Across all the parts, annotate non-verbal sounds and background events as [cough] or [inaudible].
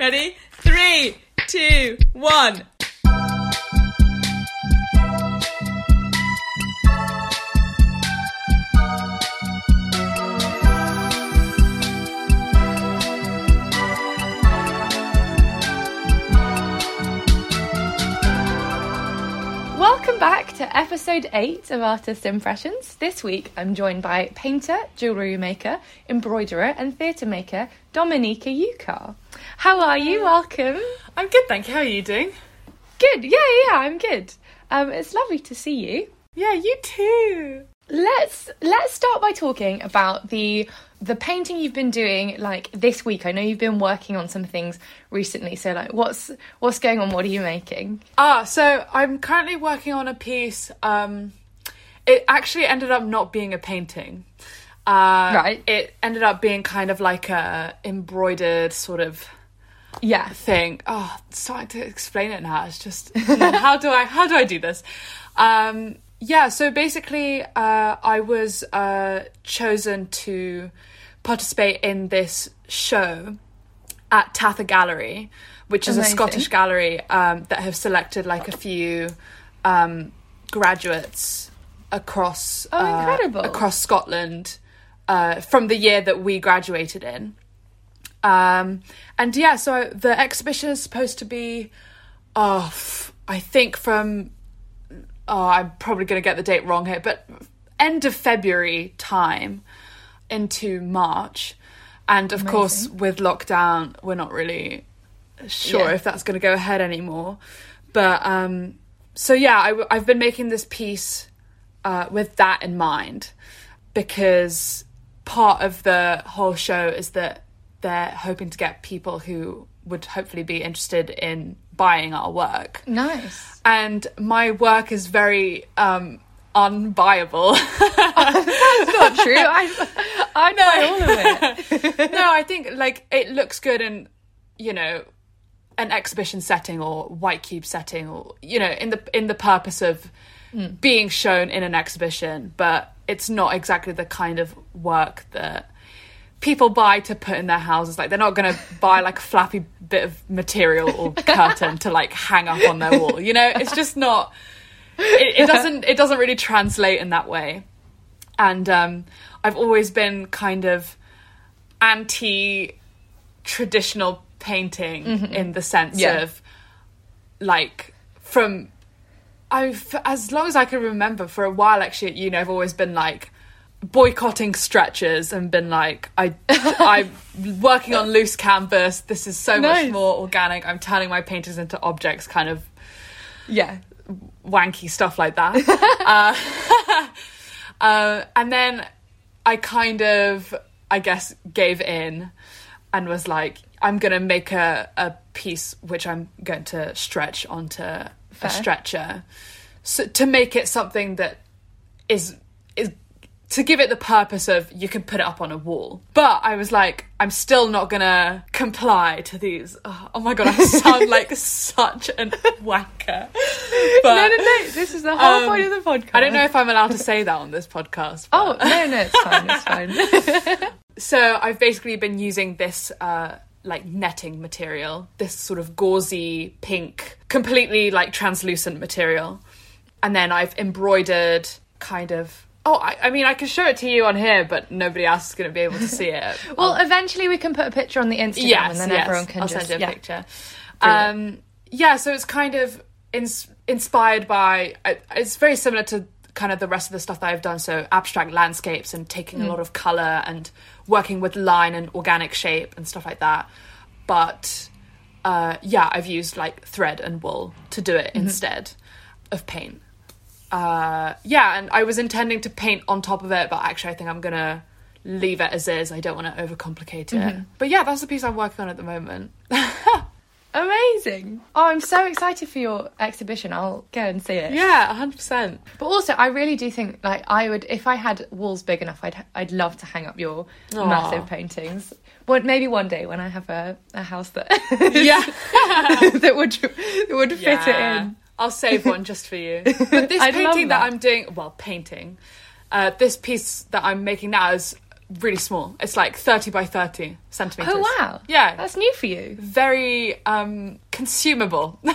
Ready? Three, two, one. Back to episode 8 of Artist Impressions. This week I'm joined by painter, jewellery maker, embroiderer, and theatre maker Dominika Ukar. How are you? Welcome. I'm good, thank you. How are you doing? Good, yeah, yeah, I'm good. Um, it's lovely to see you. Yeah, you too. Let's let's start by talking about the the painting you've been doing like this week. I know you've been working on some things recently. So like what's what's going on? What are you making? Ah, so I'm currently working on a piece. Um, it actually ended up not being a painting. Uh, Right. It ended up being kind of like a embroidered sort of Yeah. thing. Oh, starting to explain it now. It's just [laughs] how do I how do I do this? Um, yeah. So basically, uh, I was uh, chosen to participate in this show at Tatha Gallery, which is a Scottish gallery um, that have selected like a few um, graduates across Oh, uh, across Scotland uh, from the year that we graduated in. Um, and yeah, so the exhibition is supposed to be, oh, f- I think from, oh, I'm probably going to get the date wrong here, but end of February time into March. And of course, with lockdown, we're not really sure Yeah. if that's going to go ahead anymore. But um, so yeah, I, have been making this piece uh, with that in mind because part of the whole show is that they're hoping to get people who would hopefully be interested in buying our work. Nice. And my work is very um, unbuyable. [laughs] That's not true. I I know all of it. [laughs] no, I think like it looks good in you know an exhibition setting or white cube setting or you know in the in the purpose of being shown in an exhibition, but it's not exactly the kind of work that people buy to put in their houses. Like they're not going to buy like a flappy bit of material or [laughs] curtain to like hang up on their wall. You know, it's just not. It, it doesn't. It doesn't really translate in that way. And um, I've always been kind of anti traditional painting in the sense Yeah. of like from I've as long as I can remember for a while actually at uni I've always been like boycotting stretchers and been like I [laughs] I'm working on loose canvas this is so Nice. much more organic I'm turning my paintings into objects kind of Yeah. wanky stuff like that. [laughs] uh, [laughs] uh, and then I kind of, I guess, gave in and was like, I'm going to make a, a piece which I'm going to stretch onto Fair. a stretcher so, to make it something that is to give it the purpose of you can put it up on a wall. But I was like, I'm still not gonna comply to these. Oh, oh my god, I sound [laughs] like such an wanker. But no, no, no. This is the whole um, point of the podcast. I don't know if I'm allowed to say that on this podcast. Oh no, no, it's fine. It's [laughs] fine. so I've basically been using this uh like netting material, this sort of gauzy pink, completely like translucent material. And then I've embroidered kind of Oh, I, I mean, I can show it to you on here, but nobody else is going to be able to see it. [laughs] well, eventually we can put a picture on the Instagram, yes, and then yes. everyone can I'll just send you a yeah. picture. Um, yeah, so it's kind of ins- inspired by. It's very similar to kind of the rest of the stuff that I've done. So abstract landscapes and taking Hmm. a lot of color and working with line and organic shape and stuff like that. But uh, yeah, I've used like thread and wool to do Mm-hmm. it instead of paint. Uh, yeah, and I was intending to paint on top of it, but actually, I think I'm gonna leave it as is. I don't want to overcomplicate it. Mm-hmm. But yeah, that's the piece I'm working on at the moment. [laughs] Amazing! Oh, I'm so excited for your exhibition. I'll go and see it. yeah, hundred percent. But also, I really do think like I would if I had walls big enough, I'd I'd love to hang up your Aw. massive paintings. Well, maybe one day when I have a, a house that [laughs] Yeah, [laughs] that would that would fit it in. I'll save one just for you. [laughs] But this painting that. that. I'm doing, well, painting, uh, this piece that I'm making now is really small. It's like 30 by 30 centimeters. Oh wow. Yeah. That's new for you. very um, consumable. [laughs]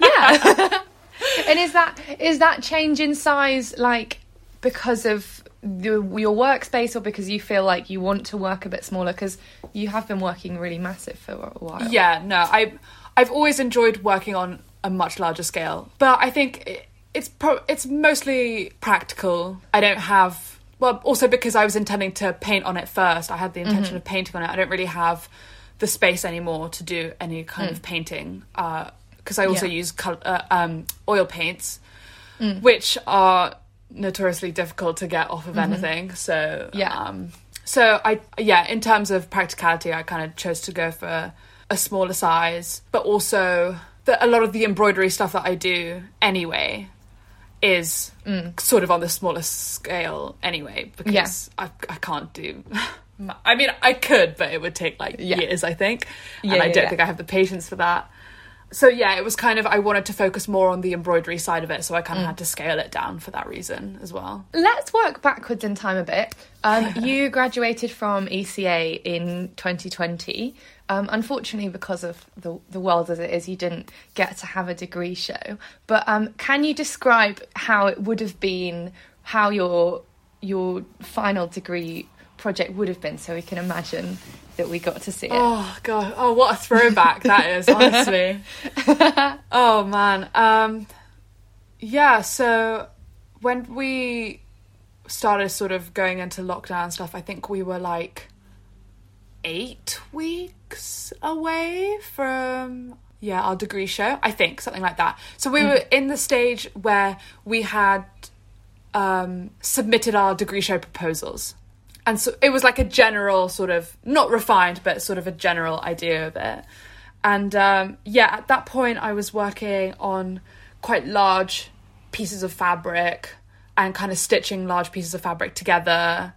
Yeah. [laughs] and is that is that change in size like because of the, your workspace or because you feel like you want to work a bit smaller because you have been working really massive for a while. yeah, no, I I've always enjoyed working on a much larger scale, but I think it, it's pro- it's mostly practical. I don't have well, also because I was intending to paint on it first. I had the intention of painting on it. I don't really have the space anymore to do any kind of painting because I also Yeah. use col- uh, um, oil paints, which are notoriously difficult to get off of anything. So Yeah. um, so I yeah, in terms of practicality, I kind of chose to go for a smaller size, but also the, a lot of the embroidery stuff that I do anyway is mm. sort of on the smallest scale anyway because I I can't do. [laughs] I mean, I could, but it would take like Yeah. years, I think, Yeah, and I yeah, don't yeah. think I have the patience for that. So yeah, it was kind of I wanted to focus more on the embroidery side of it, so I kind of had to scale it down for that reason as well. Let's work backwards in time a bit. Um, [laughs] you graduated from ECA in 2020. Um, unfortunately, because of the the world as it is, you didn't get to have a degree show. But um, can you describe how it would have been, how your your final degree project would have been, so we can imagine that we got to see it? Oh god! Oh, what a throwback that is, [laughs] honestly. oh man. Um, yeah. So when we started sort of going into lockdown and stuff, I think we were like eight weeks away from yeah our degree show. I think something like that. So we were in the stage where we had um, submitted our degree show proposals. And so it was like a general sort of, not refined, but sort of a general idea of it. And um, yeah, at that point, I was working on quite large pieces of fabric and kind of stitching large pieces of fabric together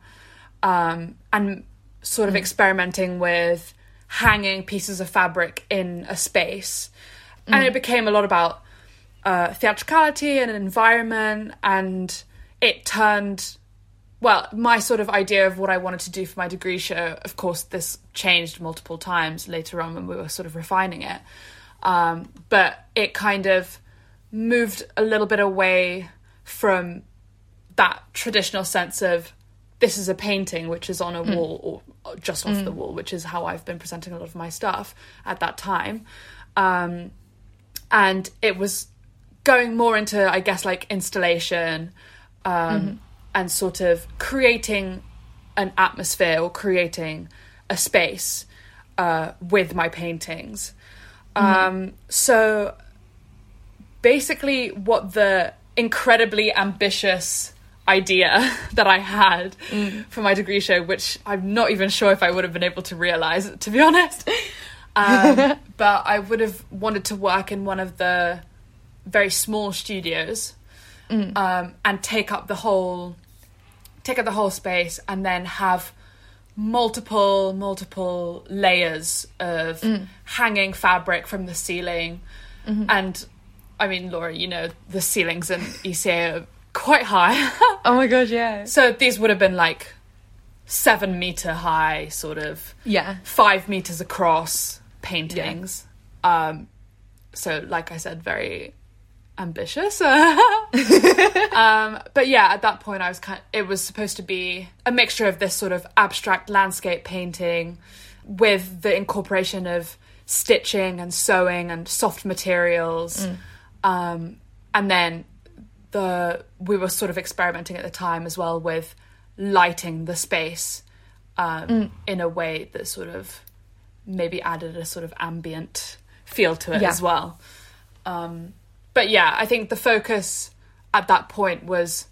um, and sort of experimenting with hanging pieces of fabric in a space. And it became a lot about uh, theatricality and an environment, and it turned well, my sort of idea of what I wanted to do for my degree show, of course, this changed multiple times later on when we were sort of refining it. Um, but it kind of moved a little bit away from that traditional sense of this is a painting which is on a wall or just off the wall, which is how I've been presenting a lot of my stuff at that time. Um, and it was going more into, I guess, like installation um, and sort of creating an atmosphere or creating a space uh, with my paintings. Um, so basically, what the incredibly ambitious idea [laughs] that I had for my degree show, which I'm not even sure if I would have been able to realize, to be honest. [laughs] Um, [laughs] but I would have wanted to work in one of the very small studios um, and take up the whole take up the whole space and then have multiple multiple layers of hanging fabric from the ceiling and i mean laura you know the ceilings in eca are quite high [laughs] Oh my god, yeah. so these would have been like seven meter high sort of Yeah. five meters across paintings. Um, so, like I said, very ambitious. [laughs] [laughs] um, but yeah, at that point, I was kind. it was supposed to be a mixture of this sort of abstract landscape painting with the incorporation of stitching and sewing and soft materials, um, and then the we were sort of experimenting at the time as well with lighting the space um, in a way that sort of maybe added a sort of ambient feel to it Yeah. as well. Um, but yeah, I think the focus at that point was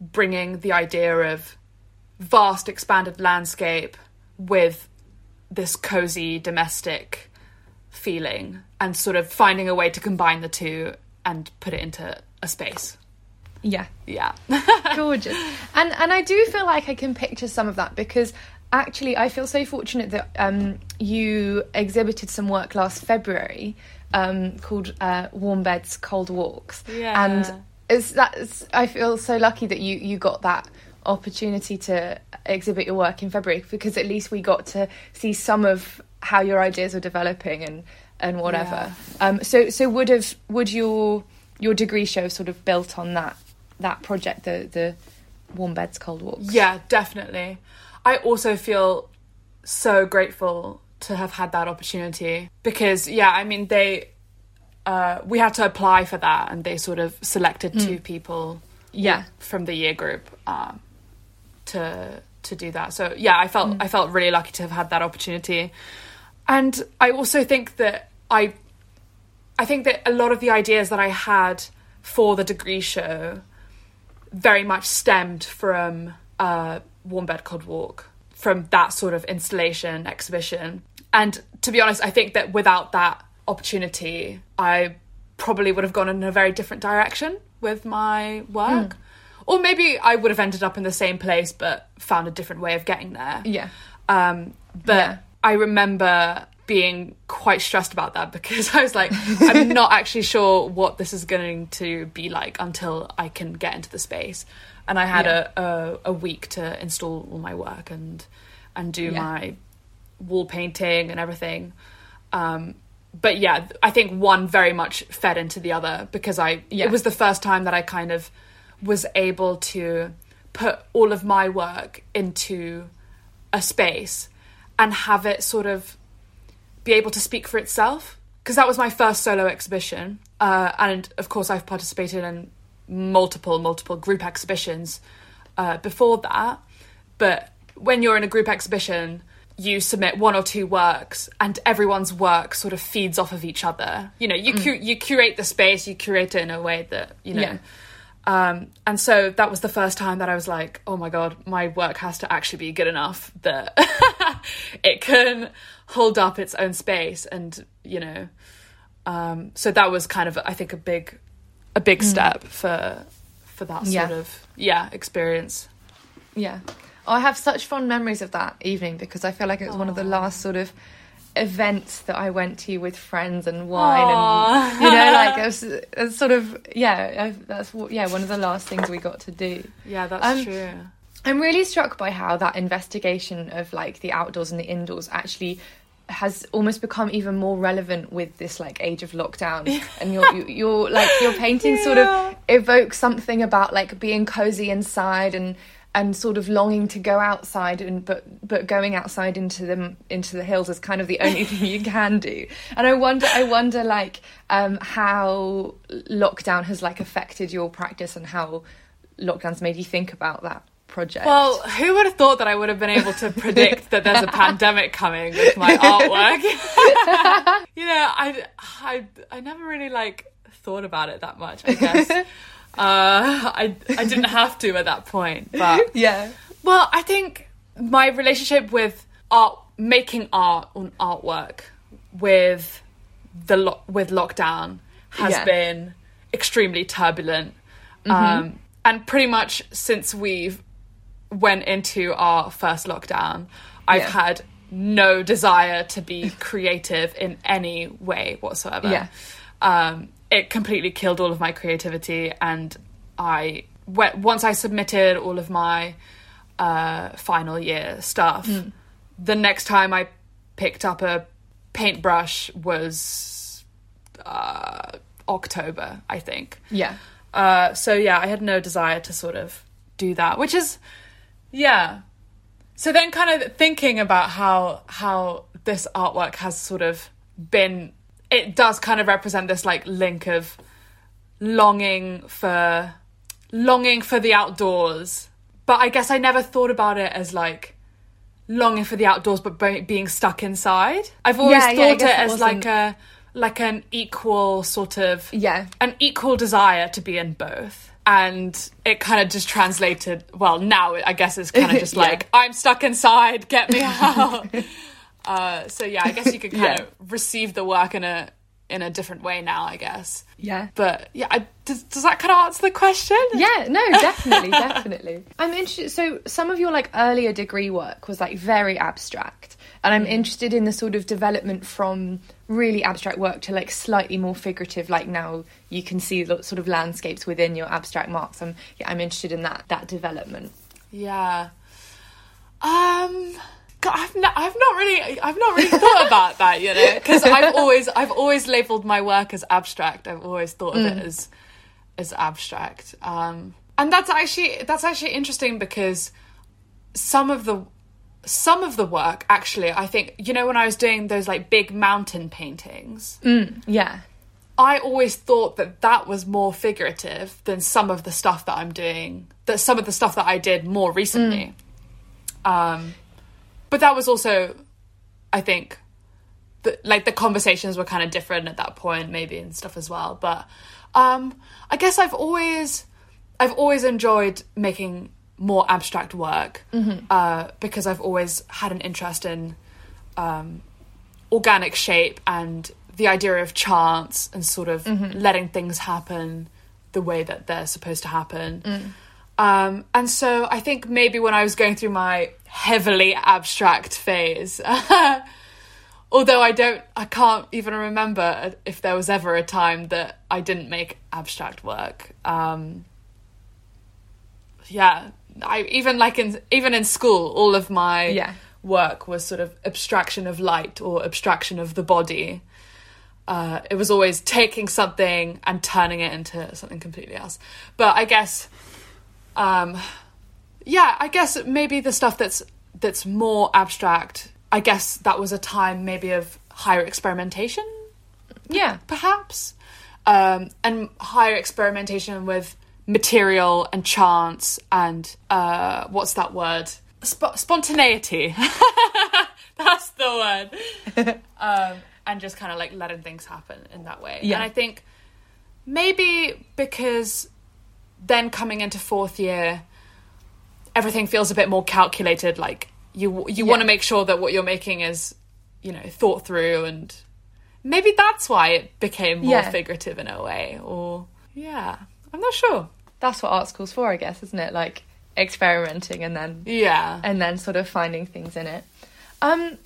bringing the idea of vast, expanded landscape with this cozy domestic feeling and sort of finding a way to combine the two and put it into a space. Yeah. Yeah. [laughs] [laughs] gorgeous and and i do feel like i can picture some of that because actually i feel so fortunate that um you exhibited some work last february um called uh warm beds cold walks Yeah. and it's that's i feel so lucky that you you got that opportunity to exhibit your work in February because at least we got to see some of how your ideas were developing and and whatever. Yeah. Um, so so would have would your your degree show sort of built on that that project the the warm beds cold walks? Yeah, definitely. I also feel so grateful to have had that opportunity because yeah, I mean they uh, we had to apply for that and they sort of selected two people Yeah. from the year group um, to to do that. So yeah, I felt I felt really lucky to have had that opportunity, and I also think that I I think that a lot of the ideas that I had for the degree show very much stemmed from uh, Warm Bed Cold Walk, from that sort of installation exhibition. And to be honest, I think that without that opportunity, I probably would have gone in a very different direction with my work. Or maybe I would have ended up in the same place but found a different way of getting there. Yeah. Um, but Yeah. I remember being quite stressed about that [laughs] because I was like, I'm [laughs] not actually sure what this is going to be like until I can get into the space. And I had Yeah. a, a a week to install all my work and and do Yeah. my wall painting and everything. Um, but yeah, I think one very much fed into the other because I Yeah. it was the first time that I kind of was able to put all of my work into a space and have it sort of be able to speak for itself because that was my first solo exhibition uh, and of course i've participated in multiple multiple group exhibitions uh, before that but when you're in a group exhibition you submit one or two works and everyone's work sort of feeds off of each other you know you cu- you curate the space you curate it in a way that you know Yeah. um, and so that was the first time that I was like, oh my god, my work has to actually be good enough that [laughs] it can hold up its own space. And, you know, um, so that was kind of, I think, a big, a big step for, for that sort Mm. Yeah. of, yeah, experience. Yeah. Oh, I have such fond memories of that evening because I feel like it was one of the last sort of events that I went to with friends and wine Aw. and you know like it was, it was sort of yeah I, that's what yeah one of the last things we got to do. Yeah, that's Um, true. I'm really struck by how that investigation of like the outdoors and the indoors actually has almost become even more relevant with this like age of lockdown [laughs] and your your, your like your painting sort of evokes something about like being cozy inside and and sort of longing to go outside and but but going outside into the into the hills is kind of the only [laughs] thing you can do and i wonder i wonder like um how lockdown has like affected your practice and how lockdown's made you think about that project Well, who would have thought that I would have been able to predict that there's a [laughs] pandemic coming with my artwork? [laughs] you know, I, I, I never really like thought about it that much. I guess uh, I, I didn't have to at that point. But [laughs] yeah well, I think my relationship with art, making art on artwork, with the lo- with lockdown has Yeah. been extremely turbulent. Um, and pretty much since we've went into our first lockdown, I've Yeah. had no desire to be [laughs] creative in any way whatsoever. Yeah. Um, it completely killed all of my creativity, and I we- once I submitted all of my uh, final year stuff, the next time I picked up a paintbrush was uh, October, I think. yeah Uh, so yeah, I had no desire to sort of do that, which is yeah. So then, kind of thinking about how how this artwork has sort of been, it does kind of represent this like link of longing for longing for the outdoors, but I guess I never thought about it as like longing for the outdoors but be- being stuck inside. I've always Yeah, yeah, thought guess it as like a like an equal sort of yeah an equal desire to be in both. And it kind of just translated. Well, now I guess it's kind of [laughs] just Yeah. like I'm stuck inside, get me [laughs] out. Uh, so yeah, I guess you could [laughs] kind Yeah. of receive the work in a in a different way now. I guess. yeah But yeah, I, does does that kind of answer the question? Yeah, no, [laughs] definitely, definitely. I'm interested. So, some of your like earlier degree work was like very abstract, and I'm interested in the sort of development from really abstract work to like slightly more figurative. Like now, you can see the sort of landscapes within your abstract marks. I'm yeah, I'm interested in that that development. Yeah. Um. I've not, I've not really, I've not really thought about that, you know, because I've [laughs] always, I've always labelled my work as abstract. I've always thought of it as, as abstract. Um, and that's actually, that's actually interesting because some of the, some of the work actually, I think, you know, when I was doing those like big mountain paintings, Yeah. I always thought that that was more figurative than some of the stuff that I'm doing, that some of the stuff that I did more recently. Um, but that was also, I think, the, like the conversations were kind of different at that point, maybe and stuff as well. But um, I guess I've always, I've always enjoyed making more abstract work uh, because I've always had an interest in um, organic shape and the idea of chance and sort of letting things happen the way that they're supposed to happen. Um, and so I think maybe when I was going through my heavily abstract phase, [laughs] although I don't, I can't even remember if there was ever a time that I didn't make abstract work. Um, yeah, I even like in even in school, all of my Yeah. work was sort of abstraction of light or abstraction of the body. Uh, it was always taking something and turning it into something completely else. But I guess, um, yeah, I guess maybe the stuff that's that's more abstract. I guess that was a time maybe of higher experimentation, Yeah. perhaps, um, and higher experimentation with material and chance and uh, what's that word? Sp- spontaneity. [laughs] That's the word. [laughs] um, and just kind of like letting things happen in that way. Yeah. And I think maybe because then coming into fourth year, everything feels a bit more calculated. Like you, you Yeah. want to make sure that what you're making is, you know, thought through, and maybe that's why it became more Yeah. figurative in a way. Or yeah, I'm not sure. That's what art school's for, I guess, isn't it? Like experimenting and then Yeah, and then sort of finding things in it. Um,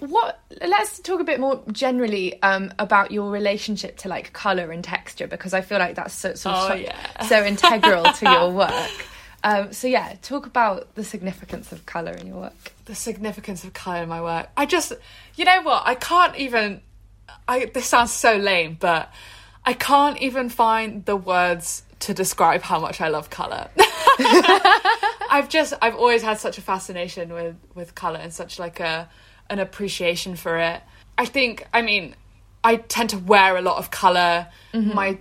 what? Let's talk a bit more generally um, about your relationship to like color and texture because I feel like that's so of Oh, so, yeah. so integral to your [laughs] work. Um, so yeah, talk about the significance of color in your work. the significance of color in my work. I just, you know what? I can't even. I this sounds so lame, but I can't even find the words to describe how much I love color. [laughs] I've just I've always had such a fascination with with color and such like a an appreciation for it. I think I mean I tend to wear a lot of color. Mm-hmm. My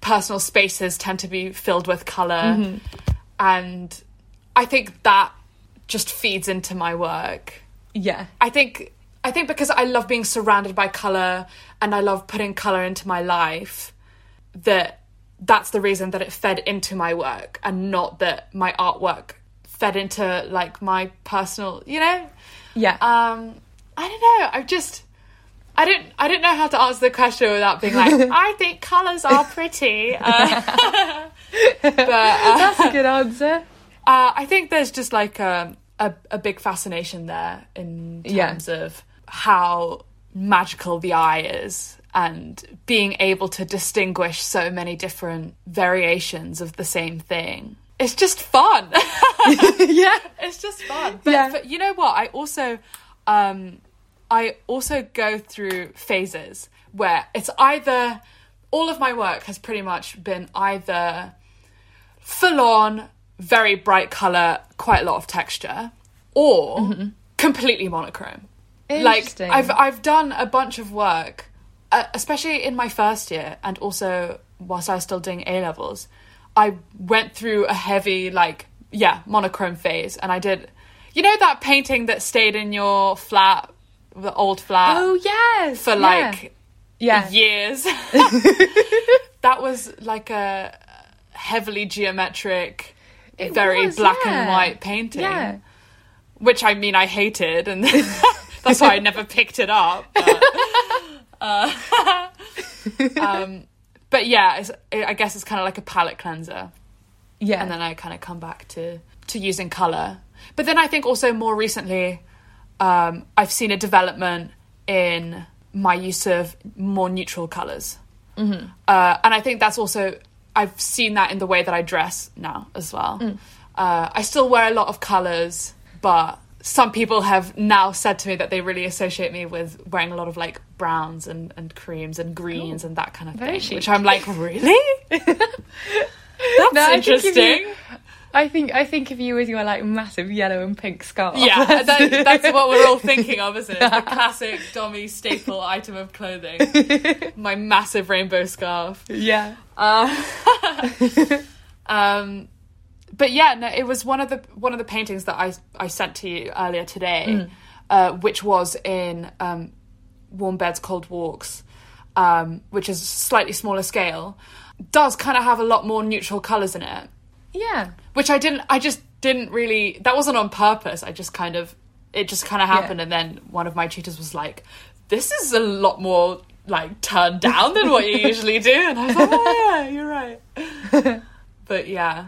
personal spaces tend to be filled with color mm-hmm. and I think that just feeds into my work. Yeah, I think I think because I love being surrounded by color and I love putting color into my life that that's the reason that it fed into my work and not that my artwork fed into like my personal, you know? Yeah, Um I don't know. I just I don't I don't know how to answer the question without being like [laughs] I think colors are pretty. Uh, [laughs] but uh, [laughs] that's a good answer. uh, I think there's just like a, a a big fascination there in Yeah. terms of how magical the eye is and being able to distinguish so many different variations of the same thing. It's just fun. [laughs] yeah, it's just fun. But, Yeah. but you know what? I also um I also go through phases where it's either all of my work has pretty much been either full on very bright color, quite a lot of texture, or completely monochrome. Like Mm-hmm. I've I've done a bunch of work, uh, especially in my first year, and also whilst I was still doing A levels. I went through a heavy like yeah monochrome phase, and I did, you know, that painting that stayed in your flat, the old flat Oh yes, for yeah. like yeah, years. [laughs] [laughs] that was like a heavily geometric, It very was, black and white painting yeah. which I mean I hated, and [laughs] that's why I never picked it up. But, uh, um, but yeah, it's, I guess it's kind of like a palette cleanser, Yeah. and then I kind of come back to to using color. But then I think also more recently, um, I've seen a development in my use of more neutral colors, uh, and I think that's also I've seen that in the way that I dress now as well. Uh, I still wear a lot of colors, but some people have now said to me that they really associate me with wearing a lot of like browns and, and creams and greens and that kind of thing. chic. Which I'm like, really? [laughs] That's No, I think if you- interesting. I think I think of you with your like massive yellow and pink scarf. Yeah, [laughs] that, that's what we're all thinking of, isn't it? The [laughs] classic Dommy staple item of clothing. My massive rainbow scarf. yeah. Uh, um, but yeah, no, it was one of the one of the paintings that I I sent to you earlier today, uh, which was in um, Warm Beds, Cold Walks, um, which is slightly smaller scale. Does kind of have a lot more neutral colours in it, Yeah. which I didn't. I just didn't really. That wasn't on purpose. I just kind of. It just kind of happened, Yeah. and then one of my tutors was like, "This is a lot more." Like turned down than what you [laughs] usually do, and I was like, "Oh yeah, you're right." [laughs] but yeah,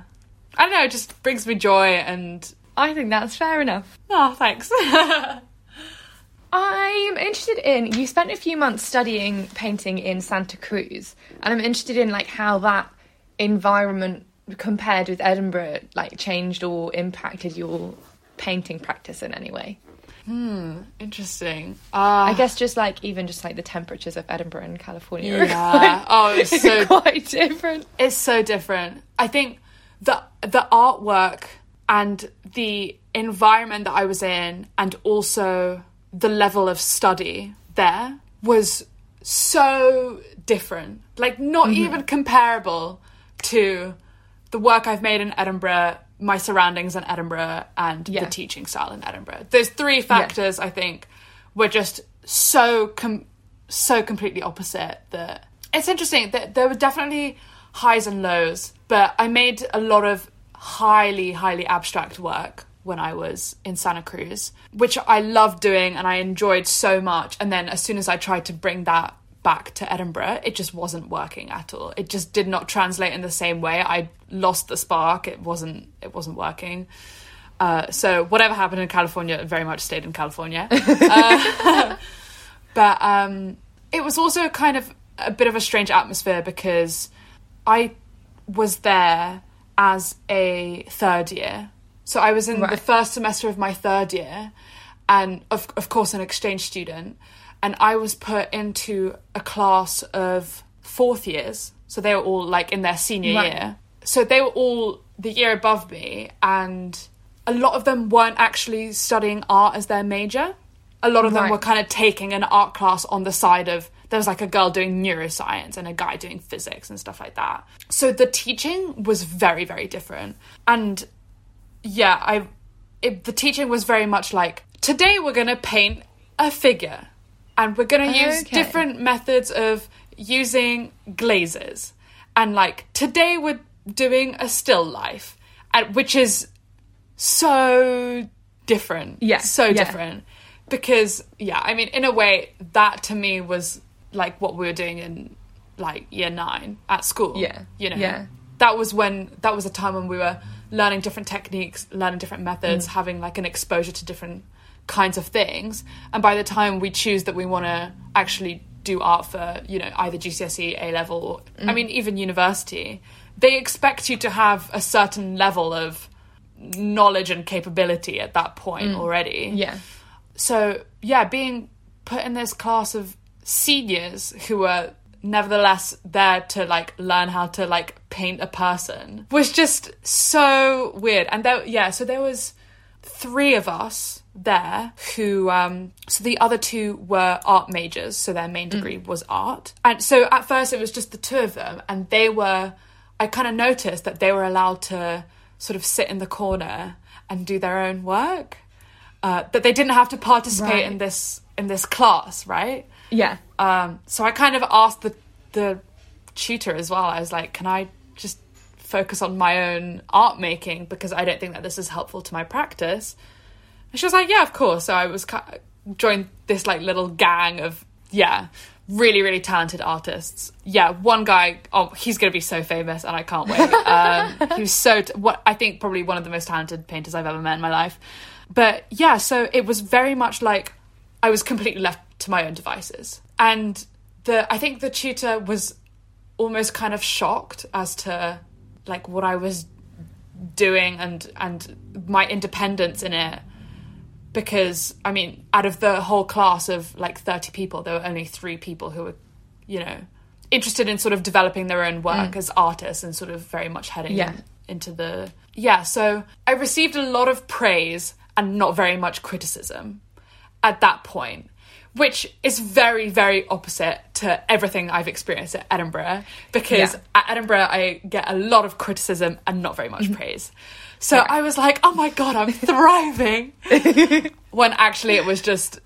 I don't know. It just brings me joy, and I think that's fair enough. oh, thanks. [laughs] I'm interested in you spent a few months studying painting in Santa Cruz, and I'm interested in like how that environment compared with Edinburgh like changed or impacted your painting practice in any way. Hmm, interesting. I Uh, guess just like even just like the temperatures of Edinburgh and California yeah. [laughs] Oh, it's so [laughs] quite different. it's so different. I think the the artwork and the environment that I was in and also the level of study there was so different. Like not mm-hmm. even comparable to the work I've made in Edinburgh, my surroundings in Edinburgh and Yeah. the teaching style in Edinburgh. Those three factors I think were just so com- so completely opposite that it's interesting that there were definitely highs and lows but i made a lot of highly highly abstract work when i was in santa cruz which i loved doing and i enjoyed so much. And then as soon as i tried to bring that back to edinburgh it just wasn't working at all. It just did not translate in the same way. I lost the spark. It wasn't it wasn't working. Uh, so whatever happened in California very much stayed in California. [laughs] Uh, [laughs] but um, it was also kind of a bit of a strange atmosphere because I was there as a third year. So I was in the first semester of my third year, and of of course an exchange student, and I was put into a class of fourth years. So they were all like in their senior Right. year. So they were all the year above me, and a lot of them weren't actually studying art as their major. A lot of them Right. were kind of taking an art class on the side of there was like a girl doing neuroscience and a guy doing physics and stuff like that. So the teaching was very very different. And yeah, I it, the teaching was very much like today we're going to paint a figure and we're going to use different methods of using glazes. And like today we're doing a still life, and which is so different. Yeah, So yeah. different. Because yeah, I mean in a way that to me was like what we were doing in like year 9 at school. Yeah, You know. yeah. That was when that was a time when we were learning different techniques, learning different methods, Mm. having like an exposure to different kinds of things. And by the time we choose that we want to actually do art for, you know, either GCSE, A level, or, Mm. I mean, even university, they expect you to have a certain level of knowledge and capability at that point already. Mm. Yeah. So, yeah, being put in this class of seniors who were nevertheless there to like learn how to like paint a person was just so weird. And there, yeah, so there was three of us there who um so the other two were art majors so their main degree was art and so at first it was just the two of them and they were i kind of noticed that they were allowed to sort of sit in the corner and do their own work uh, that they didn't have to participate Right. in this in this class right Yeah. um, so I kind of asked the the tutor as well. I was like, "Can I just focus on my own art making because I don't think that this is helpful to my practice?" And she was like, "Yeah, of course." So I was joined this like little gang of yeah, really really talented artists. Yeah, one guy, oh, he's gonna be so famous, and I can't wait. [laughs] Um, he was so t- what I think probably one of the most talented painters I've ever met in my life. But yeah, so it was very much like I was completely left to my own devices. And the I think the tutor was almost kind of shocked as to like what I was doing and and my independence in it because I mean out of the whole class of like 30 people there were only 3 people who were you know interested in sort of developing their own work mm. as artists and sort of very much heading Yeah. into the yeah so I received a lot of praise and not very much criticism at that point which is very very opposite to everything I've experienced at Edinburgh because Yeah. at Edinburgh I get a lot of criticism and not very much mm-hmm. praise so I was like oh my god I'm [laughs] thriving [laughs] when actually it was just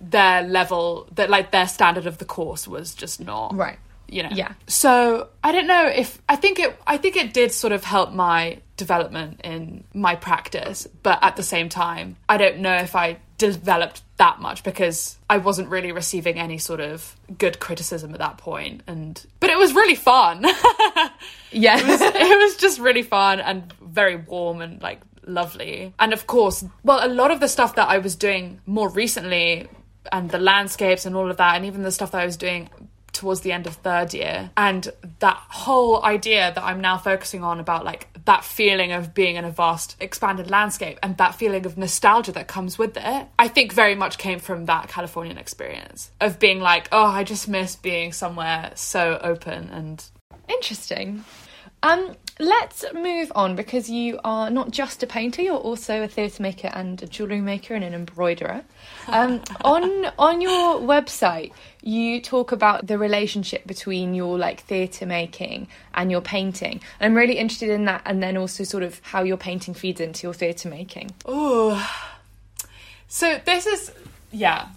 their level that like their standard of the course was just not Right. you know Yeah. so i don't know if i think it i think it did sort of help my development in my practice but at the same time i don't know if i developed that much because i wasn't really receiving any sort of good criticism at that point and but it was really fun [laughs] Yeah. it was just really fun and very warm and like lovely. And of course, well, a lot of the stuff that I was doing more recently and the landscapes and all of that, and even the stuff that I was doing towards the end of third year, and that whole idea that I'm now focusing on about like that feeling of being in a vast, expanded landscape and that feeling of nostalgia that comes with it, I think very much came from that Californian experience of being like, oh, I just miss being somewhere so open and Interesting. Um, let's move on because you are not just a painter; you're also a theatre maker and a jewellery maker and an embroiderer. [laughs] Um, on on your website, you talk about the relationship between your like theatre making and your painting. I'm really interested in that, and then also sort of how your painting feeds into your theatre making. Oh, so this is yeah.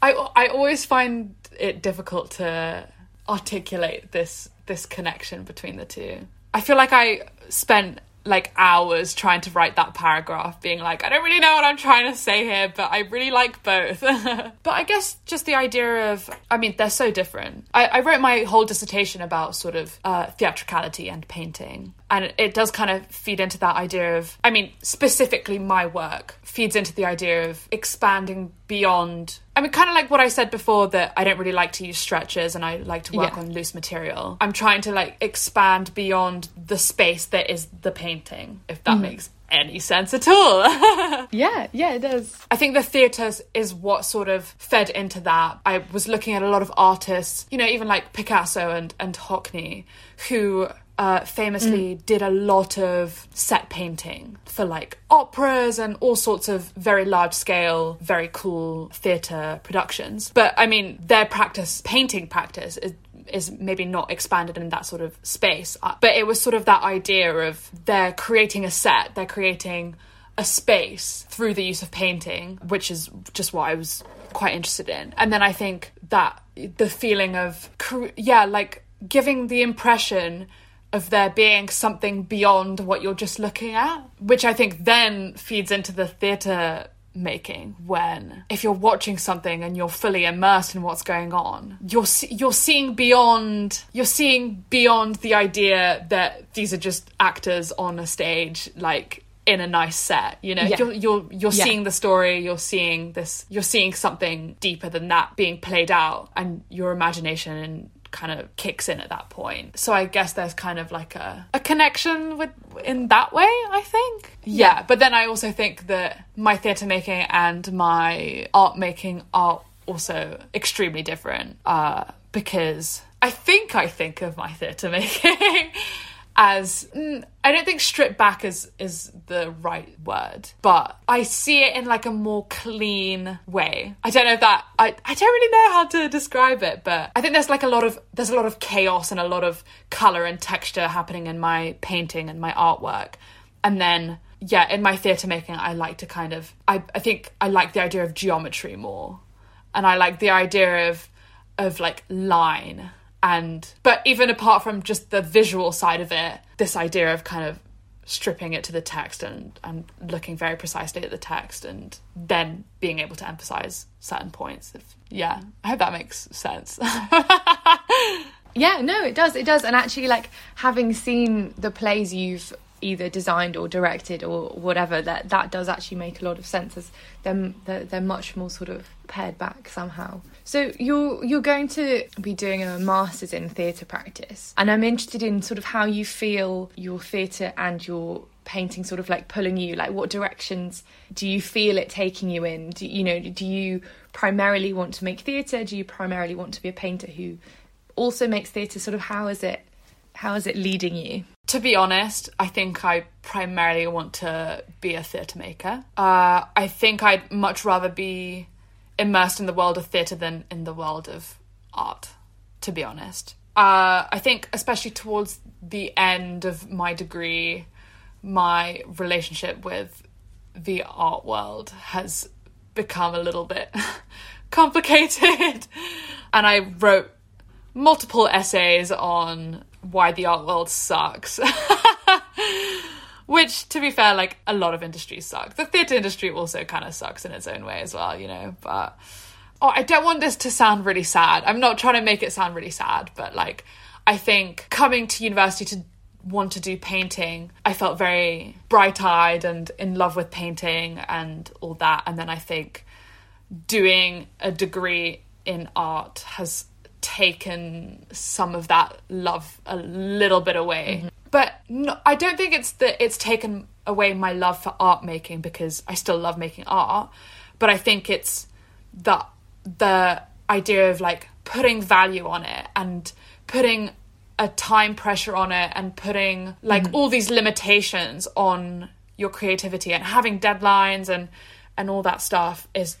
I I always find it difficult to articulate this this connection between the two. I feel like I spent like hours trying to write that paragraph being like I don't really know what I'm trying to say here but I really like both. [laughs] But I guess just the idea of I mean they're so different. I, I wrote my whole dissertation about sort of uh, theatricality and painting and it does kind of feed into that idea of I mean specifically my work feeds into the idea of expanding beyond I mean kind of like what I said before that I don't really like to use stretches and I like to work Yeah. on loose material I'm trying to like expand beyond the space that is the painting if that mm. makes any sense at all [laughs] Yeah, yeah, it does. I think the theatre is what sort of fed into that. I was looking at a lot of artists, you know, even like Picasso and, and Hockney, who uh, famously did a lot of set painting for like operas and all sorts of very large scale, very cool theatre productions. But I mean, their practice, painting practice, is is maybe not expanded in that sort of space. Uh, But it was sort of that idea of they're creating a set, they're creating a space through the use of painting, which is just what I was quite interested in. And then I think that the feeling of, yeah, like giving the impression of there being something beyond what you're just looking at, which I think then feeds into the theatre making when if you're watching something and you're fully immersed in what's going on you're you're seeing beyond you're seeing beyond the idea that these are just actors on a stage like in a nice set you know Yeah. you're you're you're Yeah. seeing the story you're seeing this you're seeing something deeper than that being played out and your imagination kind of kicks in at that point. So i guess there's kind of like a, a connection with in that way i think. Yeah. But then i also think that my theatre making and my art making are also extremely different uh, because i think i think of my theatre [laughs] making as mm, I don't think stripped back is is the right word, but I see it in like a more clean way. I don't know if that I, I don't really know how to describe it, but I think there's like a lot of there's a lot of chaos and a lot of color and texture happening in my painting and my artwork. And then yeah, in my theatre making I like to kind of I, I think I like the idea of geometry more. And I like the idea of of like line and but even apart from just the visual side of it this idea of kind of stripping it to the text and and looking very precisely at the text and then being able to emphasize certain points if yeah i hope that makes sense [laughs] Yeah, no, it does. It does. And actually, like having seen the plays you've either designed or directed or whatever, that that does actually make a lot of sense. As they're they're, they're much more sort of pared back somehow. So you're you're going to be doing a masters in theatre practice, and I'm interested in sort of how you feel your theatre and your painting sort of like pulling you? Like, what directions do you feel it taking you in? Do you know? Do you primarily want to make theatre? Do you primarily want to be a painter who also makes theatre? Sort of, how is it? How is it leading you? To be honest, I think I primarily want to be a theatre maker. Uh, I think I'd much rather be immersed in the world of theatre than in the world of art, to be honest. Uh, I think, especially towards the end of my degree, my relationship with the art world has become a little bit [laughs] complicated. [laughs] and I wrote multiple essays on why the art world sucks. [laughs] Which, to be fair, like a lot of industries suck. The theatre industry also kind of sucks in its own way as well, you know. But oh, I don't want this to sound really sad. I'm not trying to make it sound really sad, but like, I think coming to university to want to do painting, I felt very bright eyed and in love with painting and all that. And then I think doing a degree in art has taken some of that love a little bit away. Mm-hmm. But no, I don't think it's that it's taken away my love for art making because I still love making art. But I think it's the the idea of like putting value on it and putting a time pressure on it and putting like mm-hmm. all these limitations on your creativity and having deadlines and and all that stuff is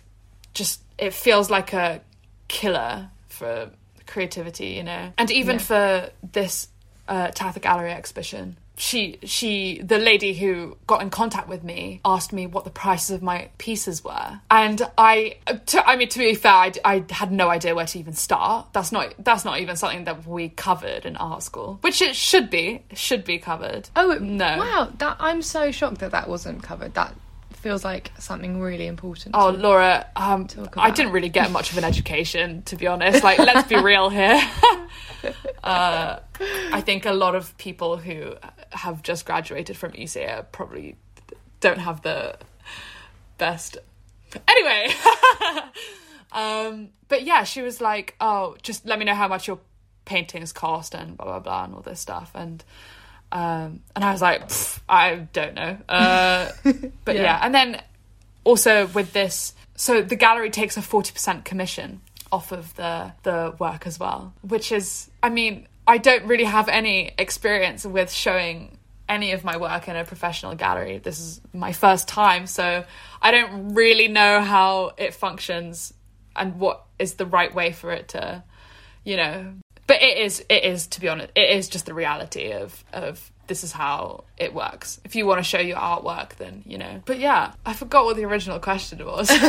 just it feels like a killer for creativity, you know. And even yeah. for this uh, Tatha Gallery exhibition, she she the lady who got in contact with me asked me what the prices of my pieces were. And i to, i mean to be fair I, I, had no idea where to even start. That's not that's not even something that we covered in art school which it should be should be covered. Oh no. wow that i'm so shocked that that wasn't covered. That feels like something really important. Oh, Laura, um, I didn't really get much of an [laughs] education, to be honest. Like, let's be real here. [laughs] uh, I think a lot of people who have just graduated from ESA probably don't have the best. Anyway, [laughs] um, but yeah, she was like, "Oh, just let me know how much your paintings cost and blah blah blah and all this stuff." And um, and I was like, I don't know. Uh, [laughs] but yeah. yeah. And then also with this, so the gallery takes a 40% commission off of the, the work as well, which is, I mean, I don't really have any experience with showing any of my work in a professional gallery. This is my first time, so I don't really know how it functions and what is the right way for it to, you know, but it is it is to be honest it is just the reality of of this is how it works. If you want to show your artwork then you know. But yeah i forgot what the original question was. [laughs]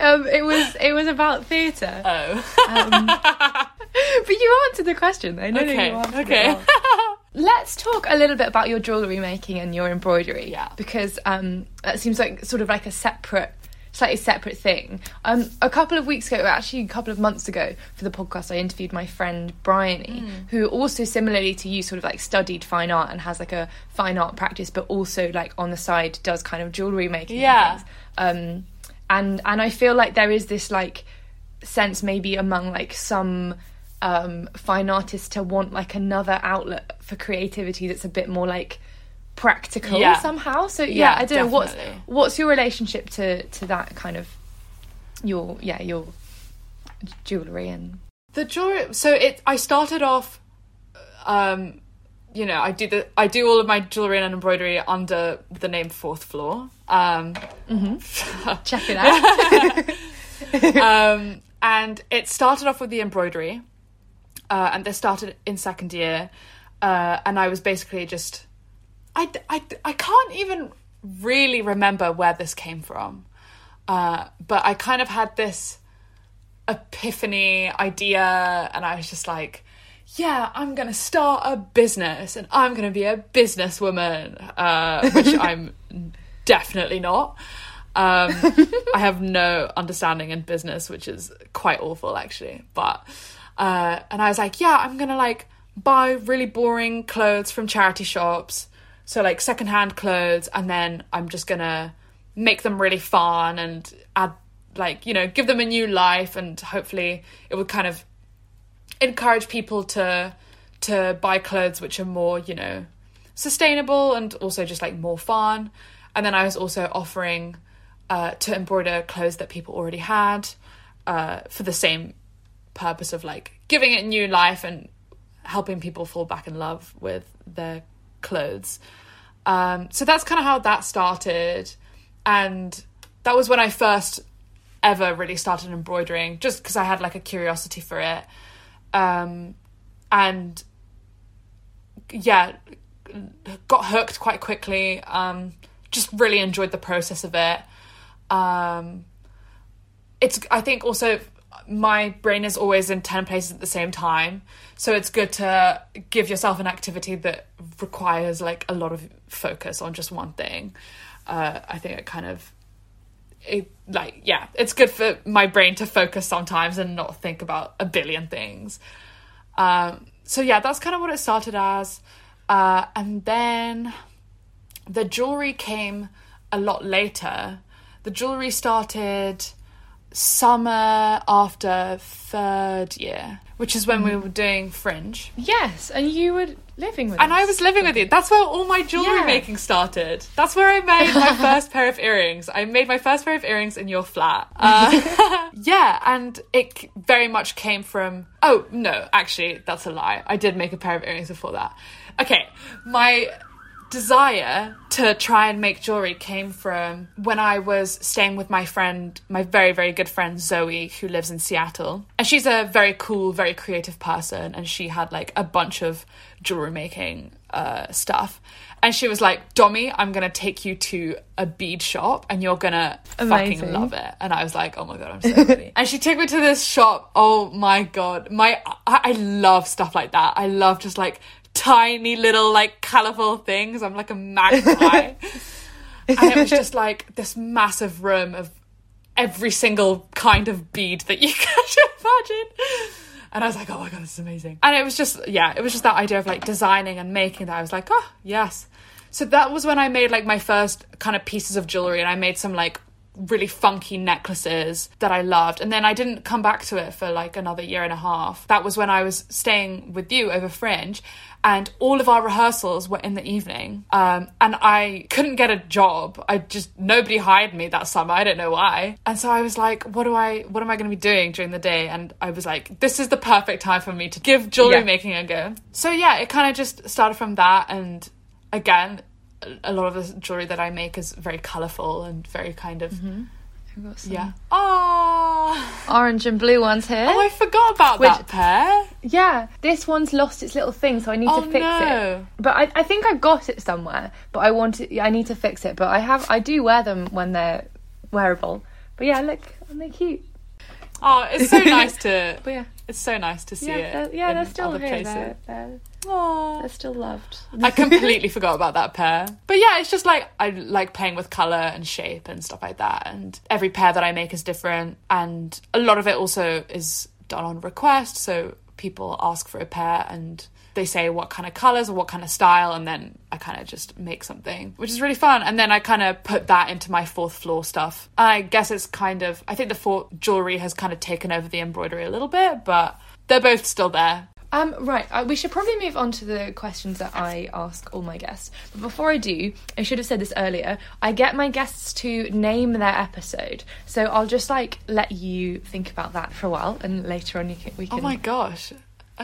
Um, it was it was about theatre. Oh. Um, but you answered the question though. No, okay no, okay. [laughs] Let's talk a little bit about your jewellery making and your embroidery. Yeah. Because um, that seems like sort of like a separate slightly separate thing. Um, a couple of weeks ago, actually a couple of months ago, for the podcast, I interviewed my friend Bryony, mm. who also similarly to you, sort of like studied fine art and has like a fine art practice, but also like on the side does kind of jewelry making. Yeah. And um, and and I feel like there is this like sense maybe among like some um, fine artists to want like another outlet for creativity that's a bit more like practical yeah. somehow. So yeah, yeah I don't definitely. know what's what's your relationship to to that kind of your yeah your jewelry and the jewelry. So it I started off, um, you know, I do the I do all of my jewelry and embroidery under the name Fourth Floor. Um, mm-hmm. [laughs] Check it out. [laughs] um, and it started off with the embroidery, uh, and this started in second year, uh, and I was basically just I, I, I can't even really remember where this came from. Uh, but I kind of had this epiphany idea, and I was just like, yeah, I'm going to start a business and I'm going to be a businesswoman, uh, which [laughs] I'm definitely not. Um, I have no understanding in business, which is quite awful actually. But, uh, and I was like, yeah, I'm going to like buy really boring clothes from charity shops so like secondhand clothes, and then I'm just gonna make them really fun and add like you know give them a new life, and hopefully it would kind of encourage people to to buy clothes which are more you know sustainable and also just like more fun. And then I was also offering uh, to embroider clothes that people already had uh, for the same purpose of like giving it new life and helping people fall back in love with their clothes. Um, so that's kind of how that started. And that was when I first ever really started embroidering, just because I had like a curiosity for it. Um, and yeah, got hooked quite quickly. Um, just really enjoyed the process of it. Um, it's I think also my brain is always in 10 places at the same time. So it's good to give yourself an activity that requires like a lot of focus on just one thing. Uh, i think it kind of it like yeah it's good for my brain to focus sometimes and not think about a billion things. Um, so yeah that's kind of what it started as. Uh, and then the jewelry came a lot later. The jewelry started summer after third year, which is when we were doing Fringe. Yes, and you were living with And us. I was living with you. That's where all my jewelry Yeah. making started. That's where I made my [laughs] first pair of earrings. I made my first pair of earrings in your flat. [laughs] Uh, [laughs] yeah, and it very much came from. Oh, no, actually, that's a lie. I did make a pair of earrings before that. Okay, my desire to try and make jewelry came from when I was staying with my friend, my very, very good friend Zoe, who lives in Seattle. And she's a very cool, very creative person. And she had like a bunch of jewelry making uh, stuff. And she was like, Domi, I'm going to take you to a bead shop and you're going to fucking love it. And I was like, oh my God, I'm so ready. [laughs] and she took me to this shop. Oh my God. My, I, I love stuff like that. I love just like tiny little like colorful things. I'm like a magpie. [laughs] and it was just like this massive room of every single kind of bead that you [laughs] could imagine. And I was like, oh my god, this is amazing. And it was just, yeah, it was just that idea of like designing and making that. I was like, oh, yes. So that was when I made like my first kind of pieces of jewelry and I made some like really funky necklaces that I loved. And then I didn't come back to it for like another year and a half. That was when I was staying with you over Fringe and all of our rehearsals were in the evening. Um, and I couldn't get a job. I just nobody hired me that summer. I don't know why. And so I was like, what do I what am I going to be doing during the day? And I was like, this is the perfect time for me to give jewelry Yeah. making a go. So yeah, it kind of just started from that and again a- lot of the jewelry that I make is very colorful and very kind of mm-hmm. I've got some yeah. Oh, orange and blue ones here. oh, I forgot about Which- that pair. Yeah, this one's lost its little thing, so I need Oh, to fix no. it. But I, I think I've got it somewhere. But I want to, I need to fix it. But I have, I do wear them when they're wearable. But yeah, look, aren't they cute? Oh, it's so [laughs] nice to. But yeah, It's so nice to see yeah, it. they're, yeah, they're still here. They're, they're, they're still loved. I [laughs] completely forgot about that pair. But yeah, it's just like I like playing with color and shape and stuff like that. And every pair that I make is different. And a lot of it also is done on request. So people ask for a pair and they say what kind of colors or what kind of style. And then I kind of just make something, which is really fun. And then I kind of put that into my fourth floor stuff. I guess it's kind of, I think the fourth jewelry has kind of taken over the embroidery a little bit, but they're both still there. Um, right, uh, we should probably move on to the questions that I ask all my guests. But before I do, I should have said this earlier. I get my guests to name their episode, so I'll just like let you think about that for a while, and later on you can, we can Oh my gosh.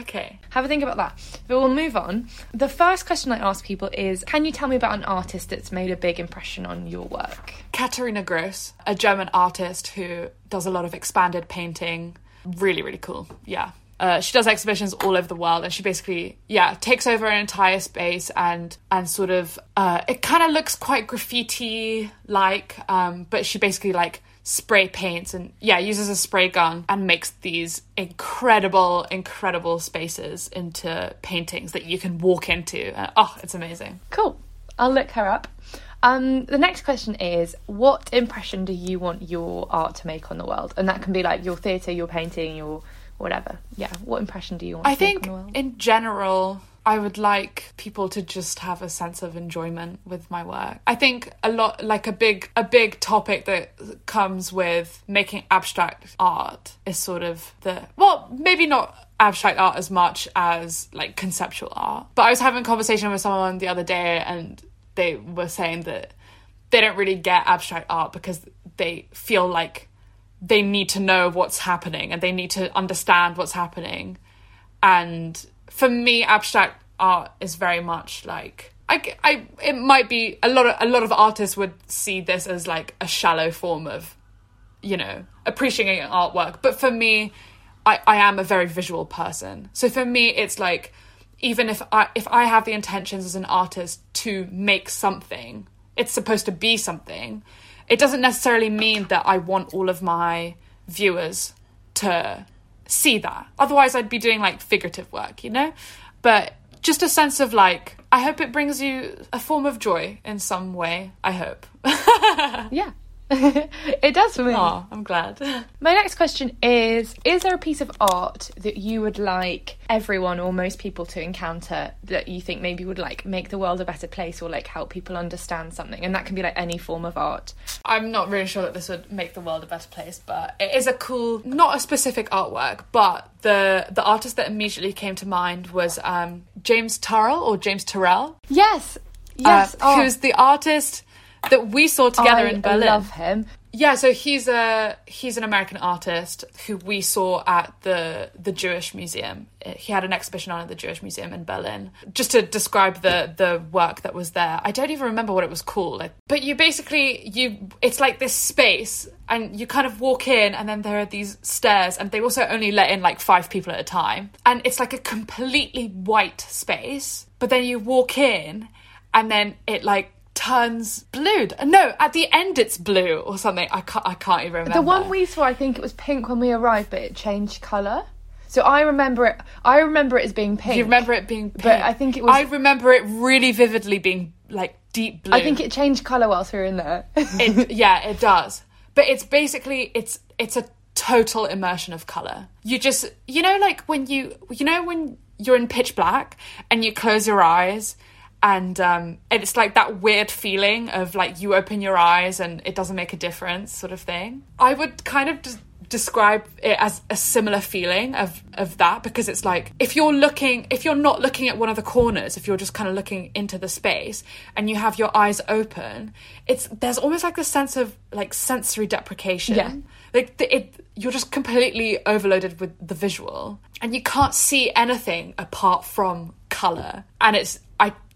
Okay. have a think about that. But we'll move on. The first question I ask people is, can you tell me about an artist that's made a big impression on your work? Katharina Grosse, a German artist who does a lot of expanded painting. Really, really cool. Yeah. Uh, she does exhibitions all over the world and she basically yeah takes over an entire space and and sort of uh, it kind of looks quite graffiti like um, but she basically like spray paints and yeah uses a spray gun and makes these incredible incredible spaces into paintings that you can walk into uh, oh it's amazing Cool. I'll look her up. Um, the next question is, what impression do you want your art to make on the world? And that can be like your theatre, your painting, your whatever. Yeah, what impression do you want I to make think on the world? in general, I would like people to just have a sense of enjoyment with my work. I think a lot like a big a big topic that comes with making abstract art is sort of the well, maybe not abstract art as much as like conceptual art. But I was having a conversation with someone the other day and they were saying that they don't really get abstract art because they feel like they need to know what's happening and they need to understand what's happening. And for me, abstract art is very much like I, I it might be a lot of a lot of artists would see this as like a shallow form of you know appreciating artwork. But for me I, I am a very visual person. So for me it's like even if I if I have the intentions as an artist to make something it's supposed to be something it doesn't necessarily mean that I want all of my viewers to see that otherwise I'd be doing like figurative work you know but just a sense of like I hope it brings you a form of joy in some way. I hope. [laughs] yeah. [laughs] it does for me. Oh, I'm glad. [laughs] My next question is Is there a piece of art that you would like everyone or most people to encounter that you think maybe would like make the world a better place or like help people understand something? And that can be like any form of art. I'm not really sure that this would make the world a better place, but it is a cool, not a specific artwork, but the the artist that immediately came to mind was um, James Turrell or James Turrell. Yes, yes, uh, oh. who's the artist that we saw together I in Berlin. I love him. Yeah, so he's a he's an American artist who we saw at the the Jewish Museum. He had an exhibition on at the Jewish Museum in Berlin. Just to describe the the work that was there, I don't even remember what it was called. But you basically you it's like this space, and you kind of walk in, and then there are these stairs, and they also only let in like five people at a time, and it's like a completely white space. But then you walk in, and then it like turns blue. No, at the end it's blue or something. I can't. I can't even remember. The one we saw, I think it was pink when we arrived, but it changed colour. So I remember it. I remember it as being pink. You remember it being pink, but I think it was. I remember it really vividly being like deep blue. I think it changed colour whilst we were in there. [laughs] it, yeah, it does. But it's basically it's it's a total immersion of colour. You just you know like when you you know when you're in pitch black and you close your eyes and um, it's like that weird feeling of like you open your eyes and it doesn't make a difference sort of thing. I would kind of describe it as a similar feeling of of that because it's like if you're looking if you're not looking at one of the corners if you're just kind of looking into the space and you have your eyes open it's there's almost like this sense of like sensory deprecation. Yeah. like the, it you're just completely overloaded with the visual and you can't see anything apart from color. And it's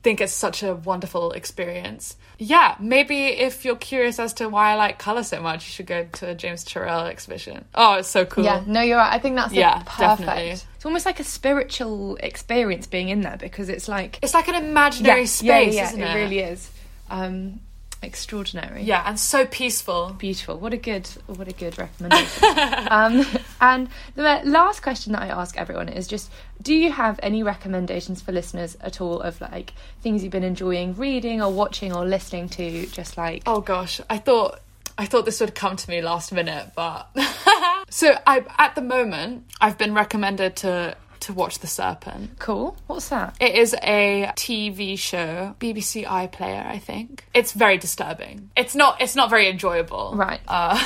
think it's such a wonderful experience. Yeah, maybe if you're curious as to why I like color so much, you should go to a James Turrell exhibition. Oh, it's so cool. Yeah, no, you're right. I think that's yeah, perfect. Definitely. It's almost like a spiritual experience being in there because it's like it's like an imaginary yeah, space, yeah, yeah, it? it? really is. Um, extraordinary. Yeah, and so peaceful. Beautiful. What a good what a good recommendation. [laughs] um, and the last question that I ask everyone is just do you have any recommendations for listeners at all of like things you've been enjoying reading or watching or listening to just like Oh gosh, I thought I thought this would come to me last minute, but [laughs] so I at the moment I've been recommended to to watch The Serpent. Cool. What's that? It is a TV show, BBC iPlayer, I think. It's very disturbing. It's not. It's not very enjoyable. Right. Uh,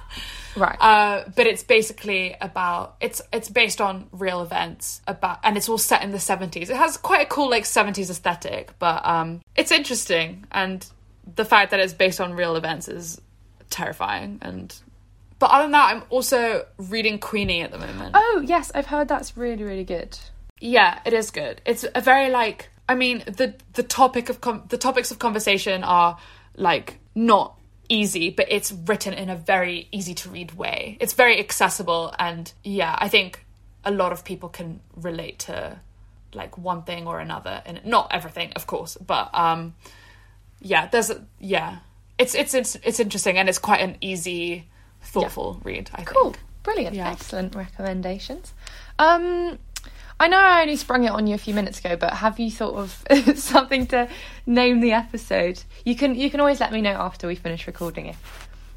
[laughs] right. Uh, but it's basically about it's it's based on real events about and it's all set in the 70s. It has quite a cool like 70s aesthetic, but um it's interesting and the fact that it's based on real events is terrifying and but other than that, I'm also reading Queenie at the moment. Oh, yes, I've heard that's really, really good. Yeah, it is good. It's a very like I mean, the the topic of com- the topics of conversation are like not easy, but it's written in a very easy to read way. It's very accessible and yeah, I think a lot of people can relate to like one thing or another and not everything, of course, but um yeah, there's a, yeah. It's it's it's it's interesting and it's quite an easy thoughtful yeah. read. I cool. think. Brilliant. Yeah. Excellent recommendations. Um, I know I only sprung it on you a few minutes ago, but have you thought of [laughs] something to name the episode? You can you can always let me know after we finish recording it.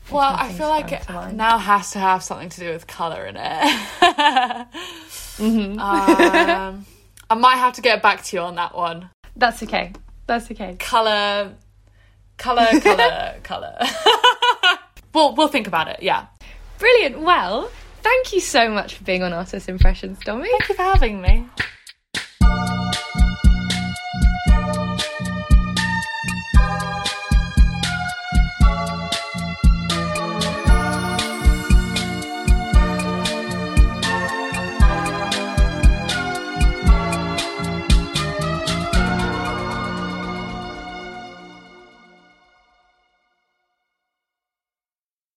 Well, I feel like it now has to have something to do with colour in it. mm-hmm. [laughs] um, I might have to get back to you on that one. That's okay. That's okay. Colour, colour, colour, [laughs] colour. We'll we'll think about it. Yeah. Brilliant. Well, Thank you so much for being on Artist Impressions, Domi. Thank you for having me.